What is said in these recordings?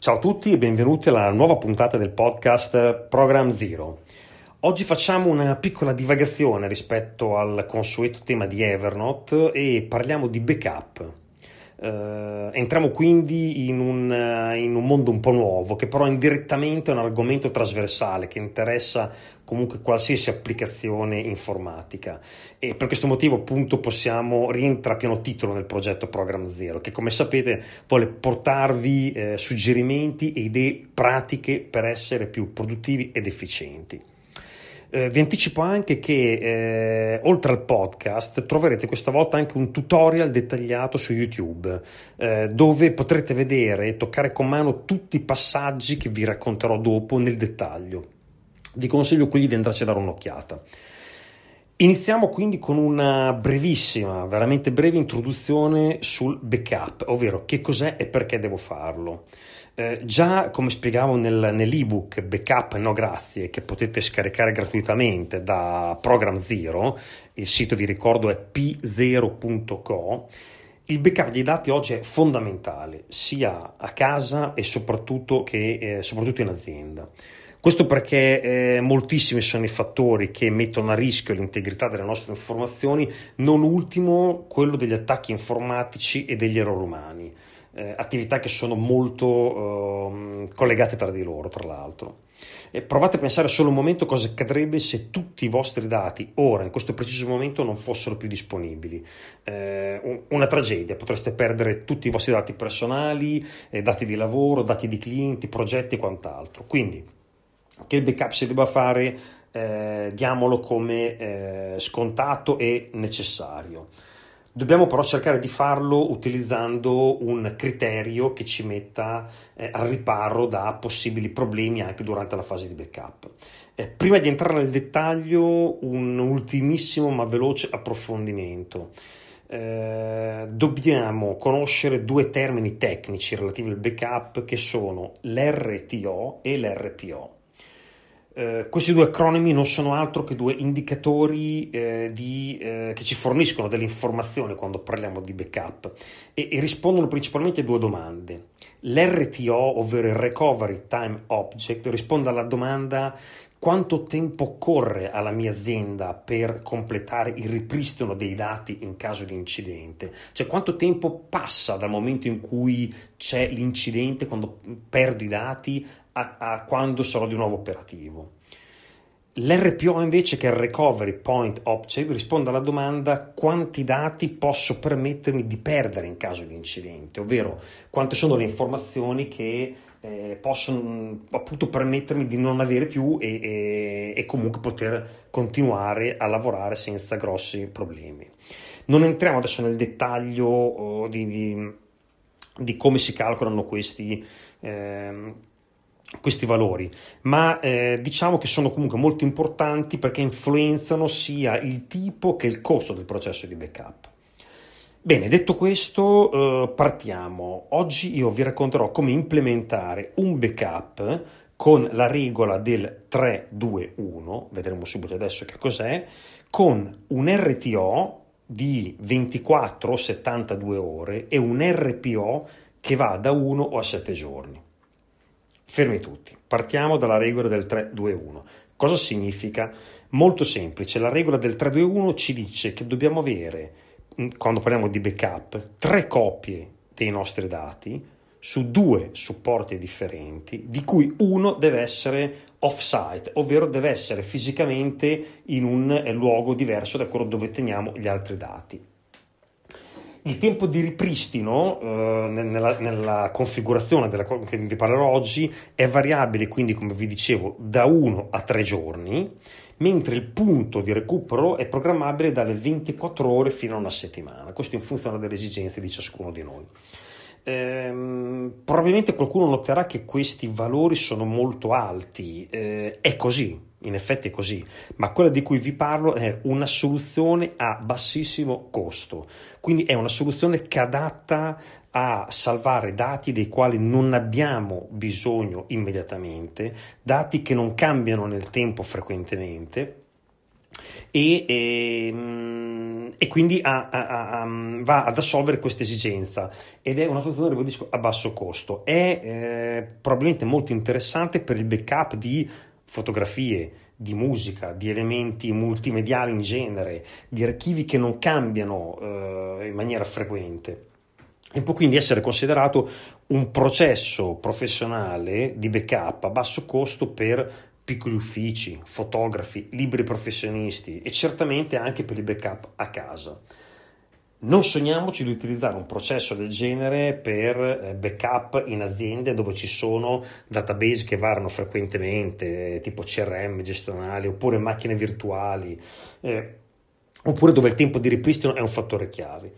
Ciao a tutti e benvenuti alla nuova puntata del podcast Program Zero. Oggi facciamo una piccola divagazione rispetto al consueto tema di Evernote e parliamo di backup. Uh, entriamo quindi in un, uh, in un, mondo un po' nuovo che però indirettamente è un argomento trasversale che interessa comunque qualsiasi applicazione informatica e per questo motivo appunto possiamo rientrare a pieno titolo nel progetto Program Zero che come sapete vuole portarvi eh, suggerimenti e idee pratiche per essere più produttivi ed efficienti. Eh, vi anticipo anche che eh, oltre al podcast troverete questa volta anche un tutorial dettagliato su YouTube eh, dove potrete vedere e toccare con mano tutti i passaggi che vi racconterò dopo nel dettaglio. Vi consiglio quindi di andarci a dare un'occhiata. Iniziamo quindi con una brevissima, veramente breve introduzione sul backup, ovvero che cos'è e perché devo farlo. Eh, già come spiegavo nel, nell'ebook Backup No Grazie che potete scaricare gratuitamente da Program Zero, il sito vi ricordo è p0.co, il backup dei dati oggi è fondamentale sia a casa e soprattutto, che, eh, soprattutto in azienda. Questo perché eh, moltissimi sono i fattori che mettono a rischio l'integrità delle nostre informazioni, non ultimo quello degli attacchi informatici e degli errori umani eh, attività che sono molto eh, collegate tra di loro, tra l'altro. E provate a pensare solo un momento cosa accadrebbe se tutti i vostri dati ora, in questo preciso momento, non fossero più disponibili. Eh, una tragedia, potreste perdere tutti i vostri dati personali, eh, dati di lavoro, dati di clienti, progetti e quant'altro. Quindi, che il backup si debba fare, eh, diamolo come eh, scontato e necessario. Dobbiamo però cercare di farlo utilizzando un criterio che ci metta eh, al riparo da possibili problemi anche durante la fase di backup. Eh, prima di entrare nel dettaglio, un ultimissimo ma veloce approfondimento. Eh, dobbiamo conoscere due termini tecnici relativi al backup che sono l'RTO e l'RPO. Eh, questi due acronimi non sono altro che due indicatori eh, di, eh, che ci forniscono delle informazioni quando parliamo di backup e, e, rispondono principalmente a due domande. L'RTO, ovvero il Recovery Time Object, risponde alla domanda quanto tempo occorre alla mia azienda per completare il ripristino dei dati in caso di incidente? Cioè quanto tempo passa dal momento in cui c'è l'incidente, quando perdo i dati, a, a quando sarò di nuovo operativo. L'RPO invece, che è il Recovery Point Object, risponde alla domanda quanti dati posso permettermi di perdere in caso di incidente, ovvero quante sono le informazioni che eh, possono appunto permettermi di non avere più e, e, e, comunque poter continuare a lavorare senza grossi problemi. Non entriamo adesso nel dettaglio oh, di, di, di, come si calcolano questi. Eh, questi valori, ma eh, diciamo che sono comunque molto importanti perché influenzano sia il tipo che il costo del processo di backup. Bene, detto questo, eh, partiamo. Oggi io vi racconterò come implementare un backup con la regola del 3-2-1, vedremo subito adesso che cos'è, con un RTO di 24 o 72 ore e un RPO che va da 1 o a 7 giorni. Fermi tutti. Partiamo dalla regola del 3-2-1. Cosa significa? Molto semplice. La regola del 3-2-1 ci dice che dobbiamo avere, mm, quando parliamo di backup, tre copie dei nostri dati su due supporti differenti, di cui uno deve essere off-site, ovvero deve essere fisicamente in un eh, luogo diverso da quello dove teniamo gli altri dati. Il tempo di ripristino eh, nella, nella, configurazione della che vi parlerò oggi è variabile, quindi come vi dicevo, da 1 a 3 giorni, mentre il punto di recupero è programmabile dalle 24 ore fino a una settimana, questo in funzione delle esigenze di ciascuno di noi. Ehm, probabilmente qualcuno noterà che questi valori sono molto alti, eh, è così, in effetti è così, ma quella di cui vi parlo è una soluzione a bassissimo costo, quindi è una soluzione che adatta a salvare dati dei quali non abbiamo bisogno immediatamente, dati che non cambiano nel tempo frequentemente e, e, ehm, e quindi a, a, a, va ad assolvere questa esigenza. Ed è una soluzione a basso costo. È eh, probabilmente molto interessante per il backup di fotografie di musica, di elementi multimediali in genere, di archivi che non cambiano eh, in maniera frequente e può quindi essere considerato un processo professionale di backup a basso costo per piccoli uffici, fotografi, libri professionisti e certamente anche per il backup a casa. Non sogniamoci di utilizzare un processo del genere per eh, backup in aziende dove ci sono database che variano frequentemente, tipo CRM gestionali oppure macchine virtuali, eh, oppure dove il tempo di ripristino è un fattore chiave.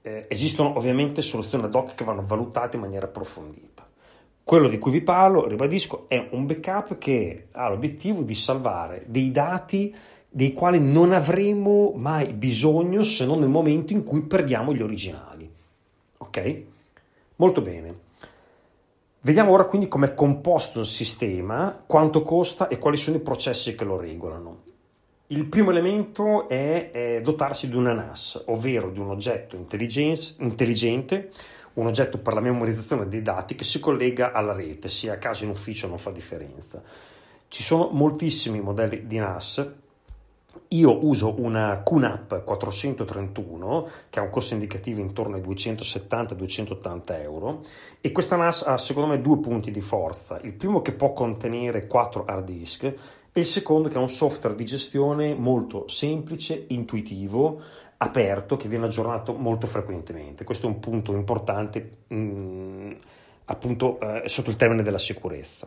Eh, esistono ovviamente soluzioni ad hoc che vanno valutate in maniera approfondita. Quello di cui vi parlo, ribadisco, è un backup che ha l'obiettivo di salvare dei dati dei quali non avremo mai bisogno se non nel momento in cui perdiamo gli originali. Ok? Molto bene. Vediamo ora quindi come è composto il sistema, quanto costa e quali sono i processi che lo regolano. Il primo elemento è, è dotarsi di una NAS, ovvero di un oggetto intelligente un oggetto per la memorizzazione dei dati che si collega alla rete, sia a casa in ufficio non fa differenza. Ci sono moltissimi modelli di NAS. Io uso una QNAP 431 che ha un costo indicativo intorno ai 270-280 euro e questa NAS ha secondo me due punti di forza. Il primo che può contenere 4 hard disk e il secondo che è un software di gestione molto semplice, intuitivo, aperto che viene aggiornato molto frequentemente. Questo è un punto importante mh, mm, appunto eh, sotto il termine della sicurezza.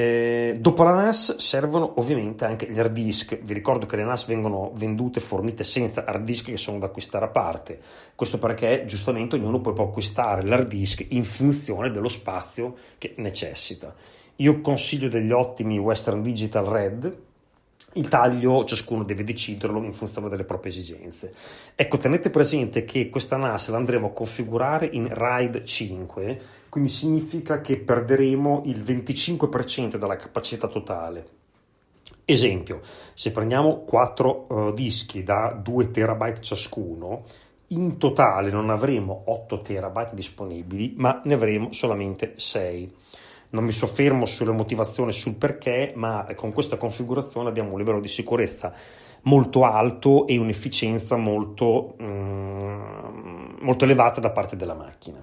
Eh, dopo la NAS servono ovviamente anche gli hard disk. Vi ricordo che le NAS vengono vendute e fornite senza hard disk che sono da acquistare a parte. Questo perché giustamente ognuno poi può acquistare l'hard disk in funzione dello spazio che necessita. Io consiglio degli ottimi Western Digital Red il taglio ciascuno deve deciderlo in funzione delle proprie esigenze. Ecco, tenete presente che questa NAS la andremo a configurare in RAID 5, quindi significa che perderemo il 25% della capacità totale. Esempio, se prendiamo 4 uh, eh, dischi da 2 TB ciascuno, in totale non avremo 8 TB disponibili, ma ne avremo solamente 6 non mi soffermo sulle motivazioni, sul perché, ma con questa configurazione abbiamo un livello di sicurezza molto alto e un'efficienza molto, mm, molto elevata da parte della macchina,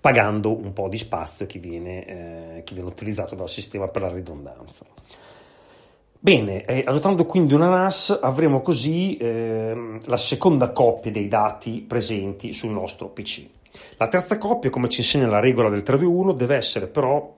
pagando un po' di spazio che viene, eh, che viene utilizzato dal sistema per la ridondanza. Bene, eh, adottando quindi una NAS avremo così eh, la seconda coppia dei dati presenti sul nostro PC. La terza coppia, come ci insegna la regola del 321, deve essere però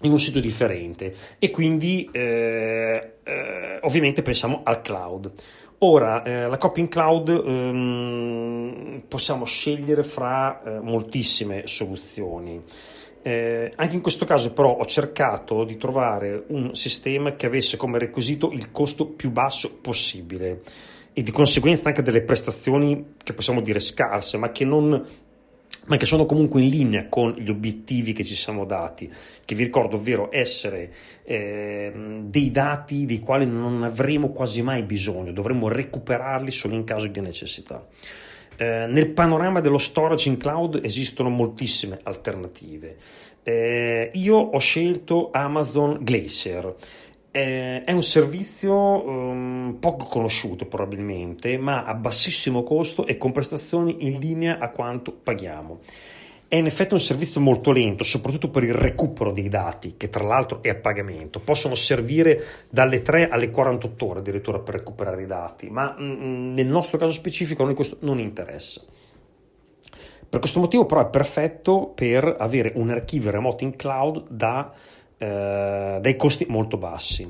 in un sito differente e quindi eh, eh, ovviamente pensiamo al cloud. Ora, eh, la coppia in cloud ehm, possiamo scegliere fra eh, moltissime soluzioni. Eh, anche in questo caso però ho cercato di trovare un sistema che avesse come requisito il costo più basso possibile e di conseguenza anche delle prestazioni che possiamo dire scarse, ma che non ma che sono comunque in linea con gli obiettivi che ci siamo dati, che vi ricordo, ovvero essere eh, dei dati dei quali non avremo quasi mai bisogno, dovremmo recuperarli solo in caso di necessità. Eh, nel panorama dello storage in cloud esistono moltissime alternative. Eh, io ho scelto Amazon Glacier è un servizio um, poco conosciuto probabilmente, ma a bassissimo costo e con prestazioni in linea a quanto paghiamo. È in effetti un servizio molto lento, soprattutto per il recupero dei dati, che tra l'altro è a pagamento. Possono servire dalle 3 alle 48 ore addirittura per recuperare i dati, ma mm, nel nostro caso specifico a noi questo non interessa. Per questo motivo però è perfetto per avere un archivio remoto in cloud da eh, dai costi molto bassi.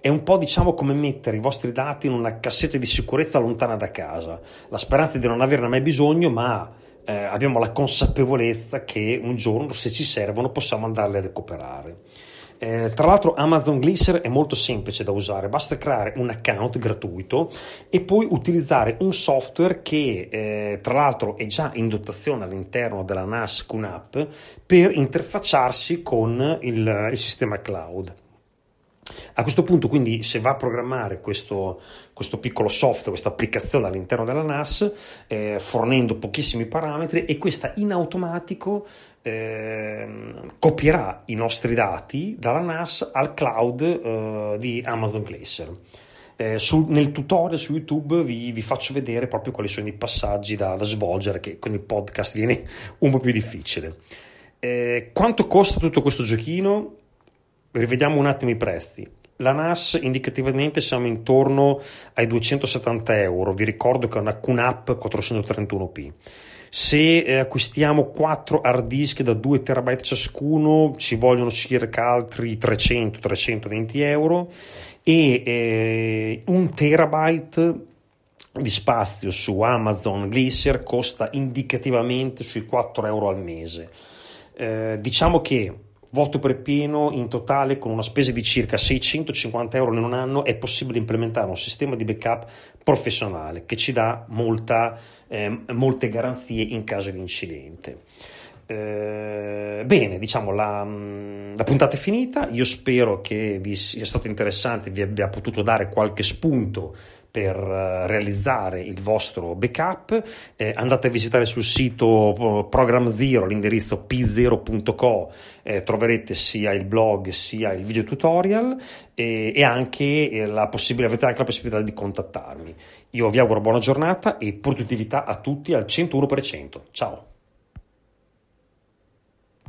È un po' diciamo come mettere i vostri dati in una cassetta di sicurezza lontana da casa. La speranza di non averne mai bisogno, ma eh, abbiamo la consapevolezza che un giorno, se ci servono, possiamo andarle a recuperare. Eh, tra l'altro Amazon Glisser è molto semplice da usare, basta creare un account gratuito e poi utilizzare un software che eh, tra l'altro è già in dotazione all'interno della NAS QNAP per interfacciarsi con il, il sistema cloud. A questo punto, quindi, se va a programmare questo, questo piccolo software, questa applicazione all'interno della NAS, eh, fornendo pochissimi parametri, e questa in automatico eh, copierà i nostri dati dalla NAS al cloud eh, di Amazon Glacier. Eh, sul, nel tutorial su YouTube vi, vi, faccio vedere proprio quali sono i passaggi da, da, svolgere, che con il podcast viene un po' più difficile. Eh, quanto costa tutto questo giochino? Rivediamo un attimo i prezzi. La NAS indicativamente siamo intorno ai 270 euro, vi ricordo che è una QNAP 431p. Se eh, acquistiamo 4 hard disk da 2 TB ciascuno ci vogliono circa altri 300-320 euro e eh, un terabyte di spazio su Amazon Glacier costa indicativamente sui 4 euro al mese. Eh, diciamo che Voto per pieno in totale con una spesa di circa 650 euro in un anno è possibile implementare un sistema di backup professionale che ci dà molta, eh, molte garanzie in caso di incidente. Eh, bene, diciamo la, la, puntata è finita. Io spero che vi sia stato interessante, vi abbia potuto dare qualche spunto per eh, realizzare il vostro backup. Eh, andate a visitare sul sito eh, Program Zero, l'indirizzo p0.co, eh, troverete sia il blog sia il video tutorial e, e anche la possibilità, avete anche la possibilità di contattarmi. Io vi auguro buona giornata e produttività a tutti al 101%. Ciao!